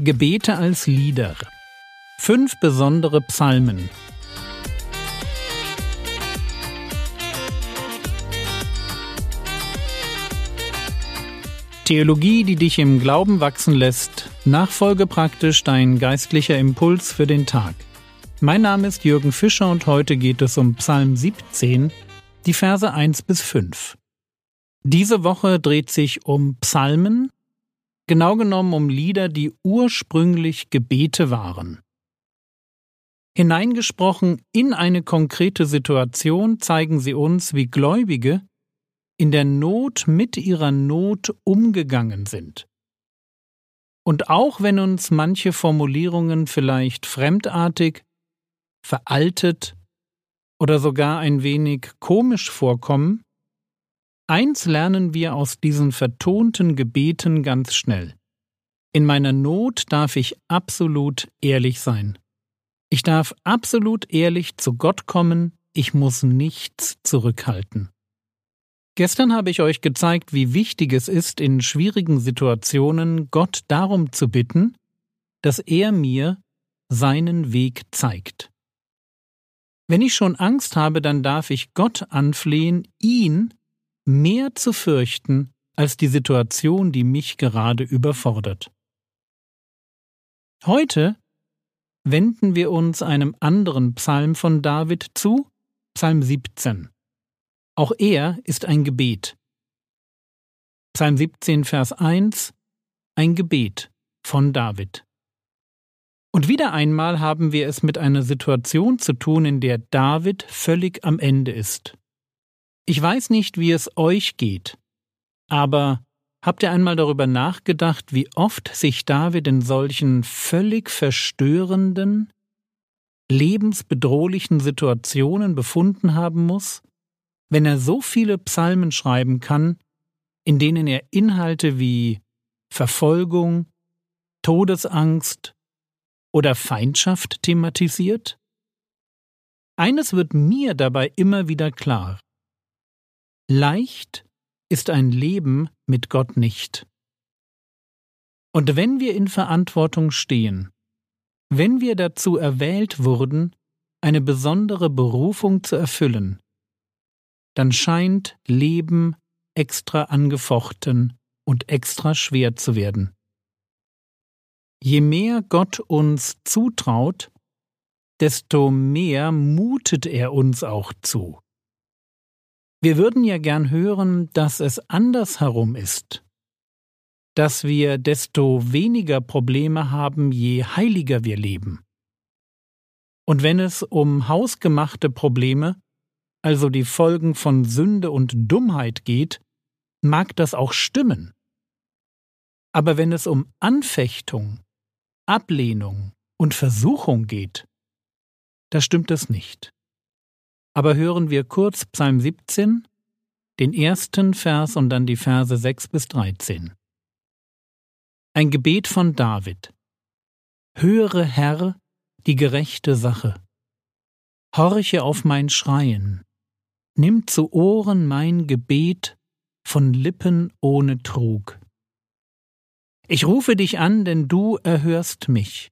Gebete als Lieder. Fünf besondere Psalmen. Theologie, die dich im Glauben wachsen lässt. Nachfolge praktisch dein geistlicher Impuls für den Tag. Mein Name ist Jürgen Fischer und heute geht es um Psalm 17, die Verse 1 bis 5. Diese Woche dreht sich um Psalmen, genau genommen um Lieder, die ursprünglich Gebete waren. Hineingesprochen in eine konkrete Situation zeigen sie uns, wie Gläubige in der Not mit ihrer Not umgegangen sind. Und auch wenn uns manche Formulierungen vielleicht fremdartig, veraltet oder sogar ein wenig komisch vorkommen, Eins lernen wir aus diesen vertonten Gebeten ganz schnell. In meiner Not darf ich absolut ehrlich sein. Ich darf absolut ehrlich zu Gott kommen, ich muss nichts zurückhalten. Gestern habe ich euch gezeigt, wie wichtig es ist, in schwierigen Situationen Gott darum zu bitten, dass er mir seinen Weg zeigt. Wenn ich schon Angst habe, dann darf ich Gott anflehen, ihn mehr zu fürchten als die Situation, die mich gerade überfordert. Heute wenden wir uns einem anderen Psalm von David zu, Psalm 17. Auch er ist ein Gebet. Psalm 17, Vers 1 Ein Gebet von David. Und wieder einmal haben wir es mit einer Situation zu tun, in der David völlig am Ende ist. Ich weiß nicht, wie es euch geht, aber habt ihr einmal darüber nachgedacht, wie oft sich David in solchen völlig verstörenden, lebensbedrohlichen Situationen befunden haben muss, wenn er so viele Psalmen schreiben kann, in denen er Inhalte wie Verfolgung, Todesangst oder Feindschaft thematisiert? Eines wird mir dabei immer wieder klar. Leicht ist ein Leben mit Gott nicht. Und wenn wir in Verantwortung stehen, wenn wir dazu erwählt wurden, eine besondere Berufung zu erfüllen, dann scheint Leben extra angefochten und extra schwer zu werden. Je mehr Gott uns zutraut, desto mehr mutet er uns auch zu. Wir würden ja gern hören, dass es andersherum ist, dass wir desto weniger Probleme haben, je heiliger wir leben. Und wenn es um hausgemachte Probleme, also die Folgen von Sünde und Dummheit geht, mag das auch stimmen. Aber wenn es um Anfechtung, Ablehnung und Versuchung geht, da stimmt es nicht. Aber hören wir kurz Psalm 17, den ersten Vers und dann die Verse 6 bis 13. Ein Gebet von David. Höre, Herr, die gerechte Sache. Horche auf mein Schreien. Nimm zu Ohren mein Gebet von Lippen ohne Trug. Ich rufe dich an, denn du erhörst mich.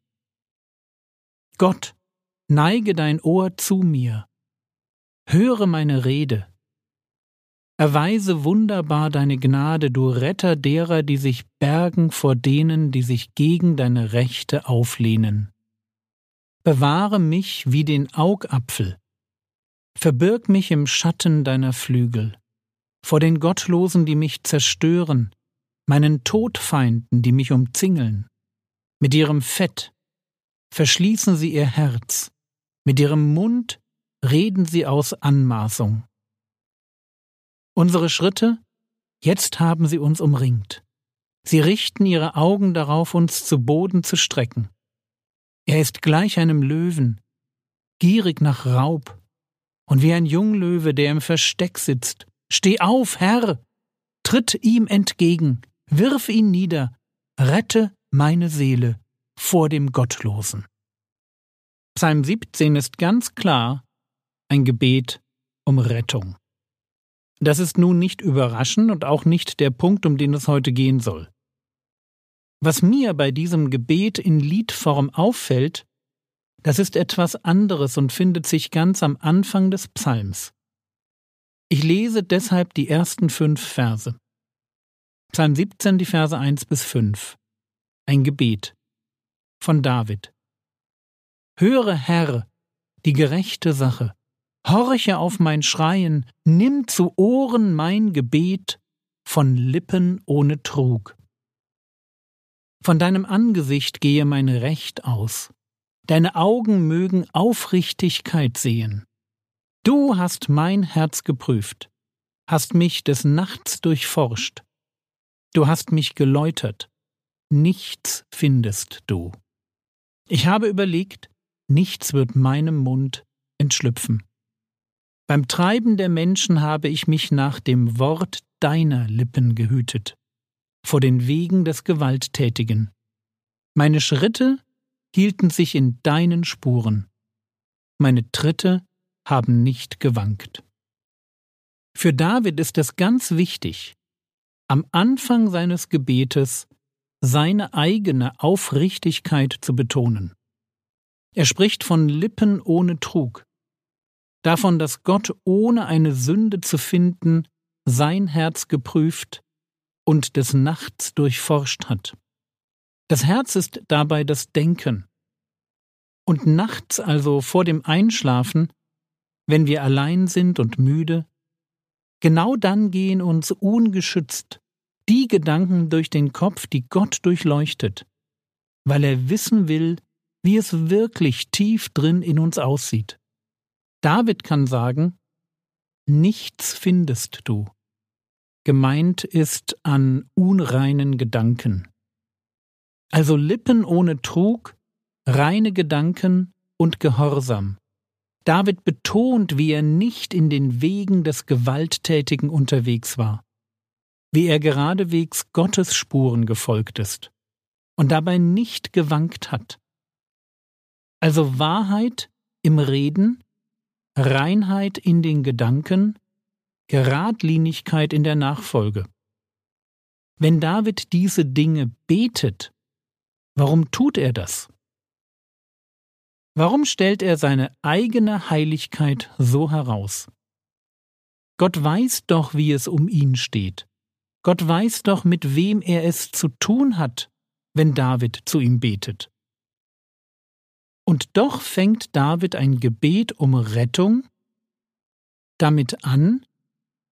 Gott, neige dein Ohr zu mir Höre meine Rede. Erweise wunderbar deine Gnade, du Retter derer, die sich bergen vor denen, die sich gegen deine Rechte auflehnen. Bewahre mich wie den Augapfel. Verbirg mich im Schatten deiner Flügel, vor den Gottlosen, die mich zerstören, meinen Todfeinden, die mich umzingeln. Mit ihrem Fett verschließen sie ihr Herz, mit ihrem Mund reden sie aus Anmaßung. Unsere Schritte, jetzt haben sie uns umringt. Sie richten ihre Augen darauf, uns zu Boden zu strecken. Er ist gleich einem Löwen, gierig nach Raub, und wie ein Junglöwe, der im Versteck sitzt. Steh auf, Herr! Tritt ihm entgegen, wirf ihn nieder, rette meine Seele vor dem Gottlosen. Psalm 17 ist ganz klar ein Gebet um Rettung. Das ist nun nicht überraschend und auch nicht der Punkt, um den es heute gehen soll. Was mir bei diesem Gebet in Liedform auffällt, das ist etwas anderes und findet sich ganz am Anfang des Psalms. Ich lese deshalb die ersten fünf Verse. Psalm 17, die Verse 1 bis 5. Ein Gebet von David. Höre, Herr, die gerechte Sache. Horche auf mein Schreien, nimm zu Ohren mein Gebet von Lippen ohne Trug. Von deinem Angesicht gehe mein Recht aus. Deine Augen mögen Aufrichtigkeit sehen. Du hast mein Herz geprüft, hast mich des Nachts durchforscht. Du hast mich geläutert. Nichts findest du. Ich habe überlegt, nichts wird meinem Mund entschlüpfen. Beim Treiben der Menschen habe ich mich nach dem Wort deiner Lippen gehütet, vor den Wegen des Gewalttätigen. Meine Schritte hielten sich in deinen Spuren. Meine Tritte haben nicht gewankt. Für David ist es ganz wichtig, am Anfang seines Gebetes seine eigene Aufrichtigkeit zu betonen. Er spricht von Lippen ohne Trug, davon, dass Gott ohne eine Sünde zu finden sein Herz geprüft und des Nachts durchforscht hat. Das Herz ist dabei das Denken. Und nachts, also vor dem Einschlafen, wenn wir allein sind und müde, genau dann gehen uns ungeschützt die Gedanken durch den Kopf, die Gott durchleuchtet, weil er wissen will, wie es wirklich tief drin in uns aussieht. David kann sagen, nichts findest du. Gemeint ist an unreinen Gedanken. Also Lippen ohne Trug, reine Gedanken und Gehorsam. David betont, wie er nicht in den Wegen des Gewalttätigen unterwegs war, wie er geradewegs Gottes Spuren gefolgt ist und dabei nicht gewankt hat. Also Wahrheit im Reden, Reinheit in den Gedanken, Geradlinigkeit in der Nachfolge. Wenn David diese Dinge betet, Warum tut er das? Warum stellt er seine eigene Heiligkeit so heraus? Gott weiß doch, wie es um ihn steht. Gott weiß doch, mit wem er es zu tun hat, wenn David zu ihm betet. Und doch fängt David ein Gebet um Rettung damit an,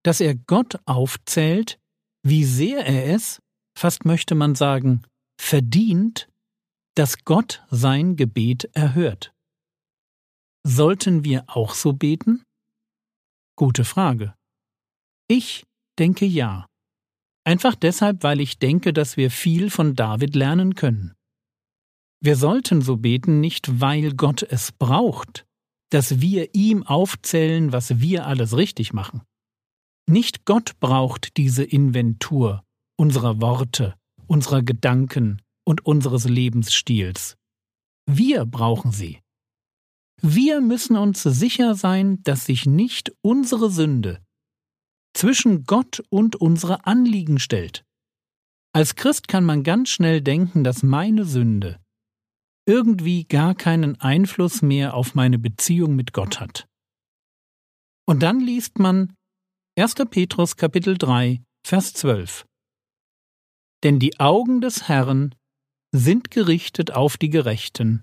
dass er Gott aufzählt, wie sehr er es, fast möchte man sagen, verdient, dass Gott sein Gebet erhört. Sollten wir auch so beten? Gute Frage. Ich denke ja. Einfach deshalb, weil ich denke, dass wir viel von David lernen können. Wir sollten so beten nicht, weil Gott es braucht, dass wir ihm aufzählen, was wir alles richtig machen. Nicht Gott braucht diese Inventur unserer Worte, unserer Gedanken, und unseres Lebensstils. Wir brauchen sie. Wir müssen uns sicher sein, dass sich nicht unsere Sünde zwischen Gott und unsere Anliegen stellt. Als Christ kann man ganz schnell denken, dass meine Sünde irgendwie gar keinen Einfluss mehr auf meine Beziehung mit Gott hat. Und dann liest man 1. Petrus Kapitel 3, Vers 12. Denn die Augen des Herrn sind gerichtet auf die Gerechten,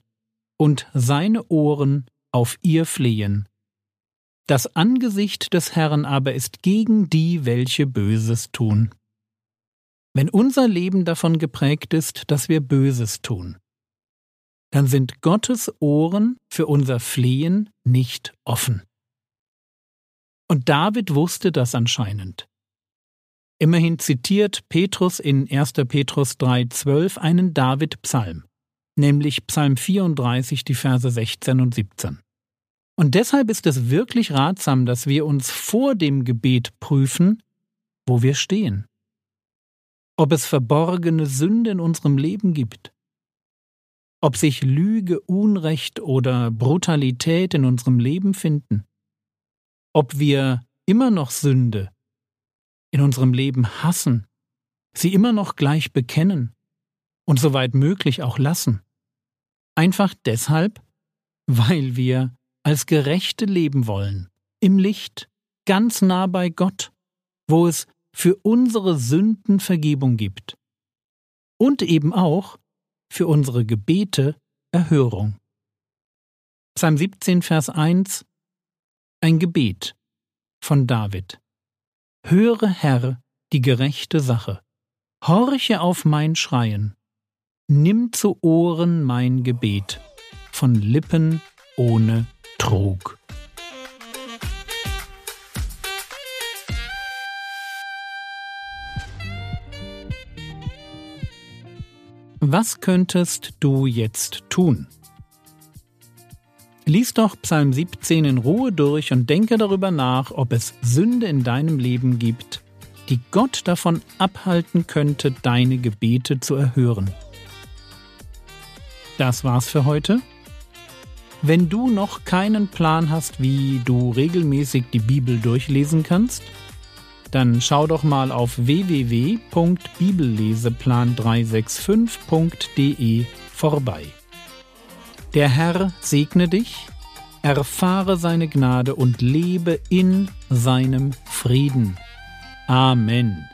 und seine Ohren auf ihr Flehen. Das Angesicht des Herrn aber ist gegen die, welche Böses tun. Wenn unser Leben davon geprägt ist, dass wir Böses tun, dann sind Gottes Ohren für unser Flehen nicht offen. Und David wusste das anscheinend. Immerhin zitiert Petrus in 1. Petrus 3,12 einen David-Psalm, nämlich Psalm 34, die Verse 16 und 17. Und deshalb ist es wirklich ratsam, dass wir uns vor dem Gebet prüfen, wo wir stehen. Ob es verborgene Sünde in unserem Leben gibt. Ob sich Lüge, Unrecht oder Brutalität in unserem Leben finden. Ob wir immer noch Sünde in unserem Leben hassen, sie immer noch gleich bekennen und soweit möglich auch lassen. Einfach deshalb, weil wir als Gerechte leben wollen, im Licht, ganz nah bei Gott, wo es für unsere Sünden Vergebung gibt und eben auch für unsere Gebete Erhörung. Psalm 17, Vers 1 Ein Gebet von David. Höre, Herr, die gerechte Sache. Horche auf mein Schreien. Nimm zu Ohren mein Gebet. Von Lippen ohne Trug. Was könntest du jetzt tun? Lies doch Psalm 17 in Ruhe durch und denke darüber nach, ob es Sünde in deinem Leben gibt, die Gott davon abhalten könnte, deine Gebete zu erhören. Das war's für heute. Wenn du noch keinen Plan hast, wie du regelmäßig die Bibel durchlesen kannst, dann schau doch mal auf www.bibelleseplan365.de vorbei. Der Herr segne dich, erfahre seine Gnade und lebe in seinem Frieden. Amen.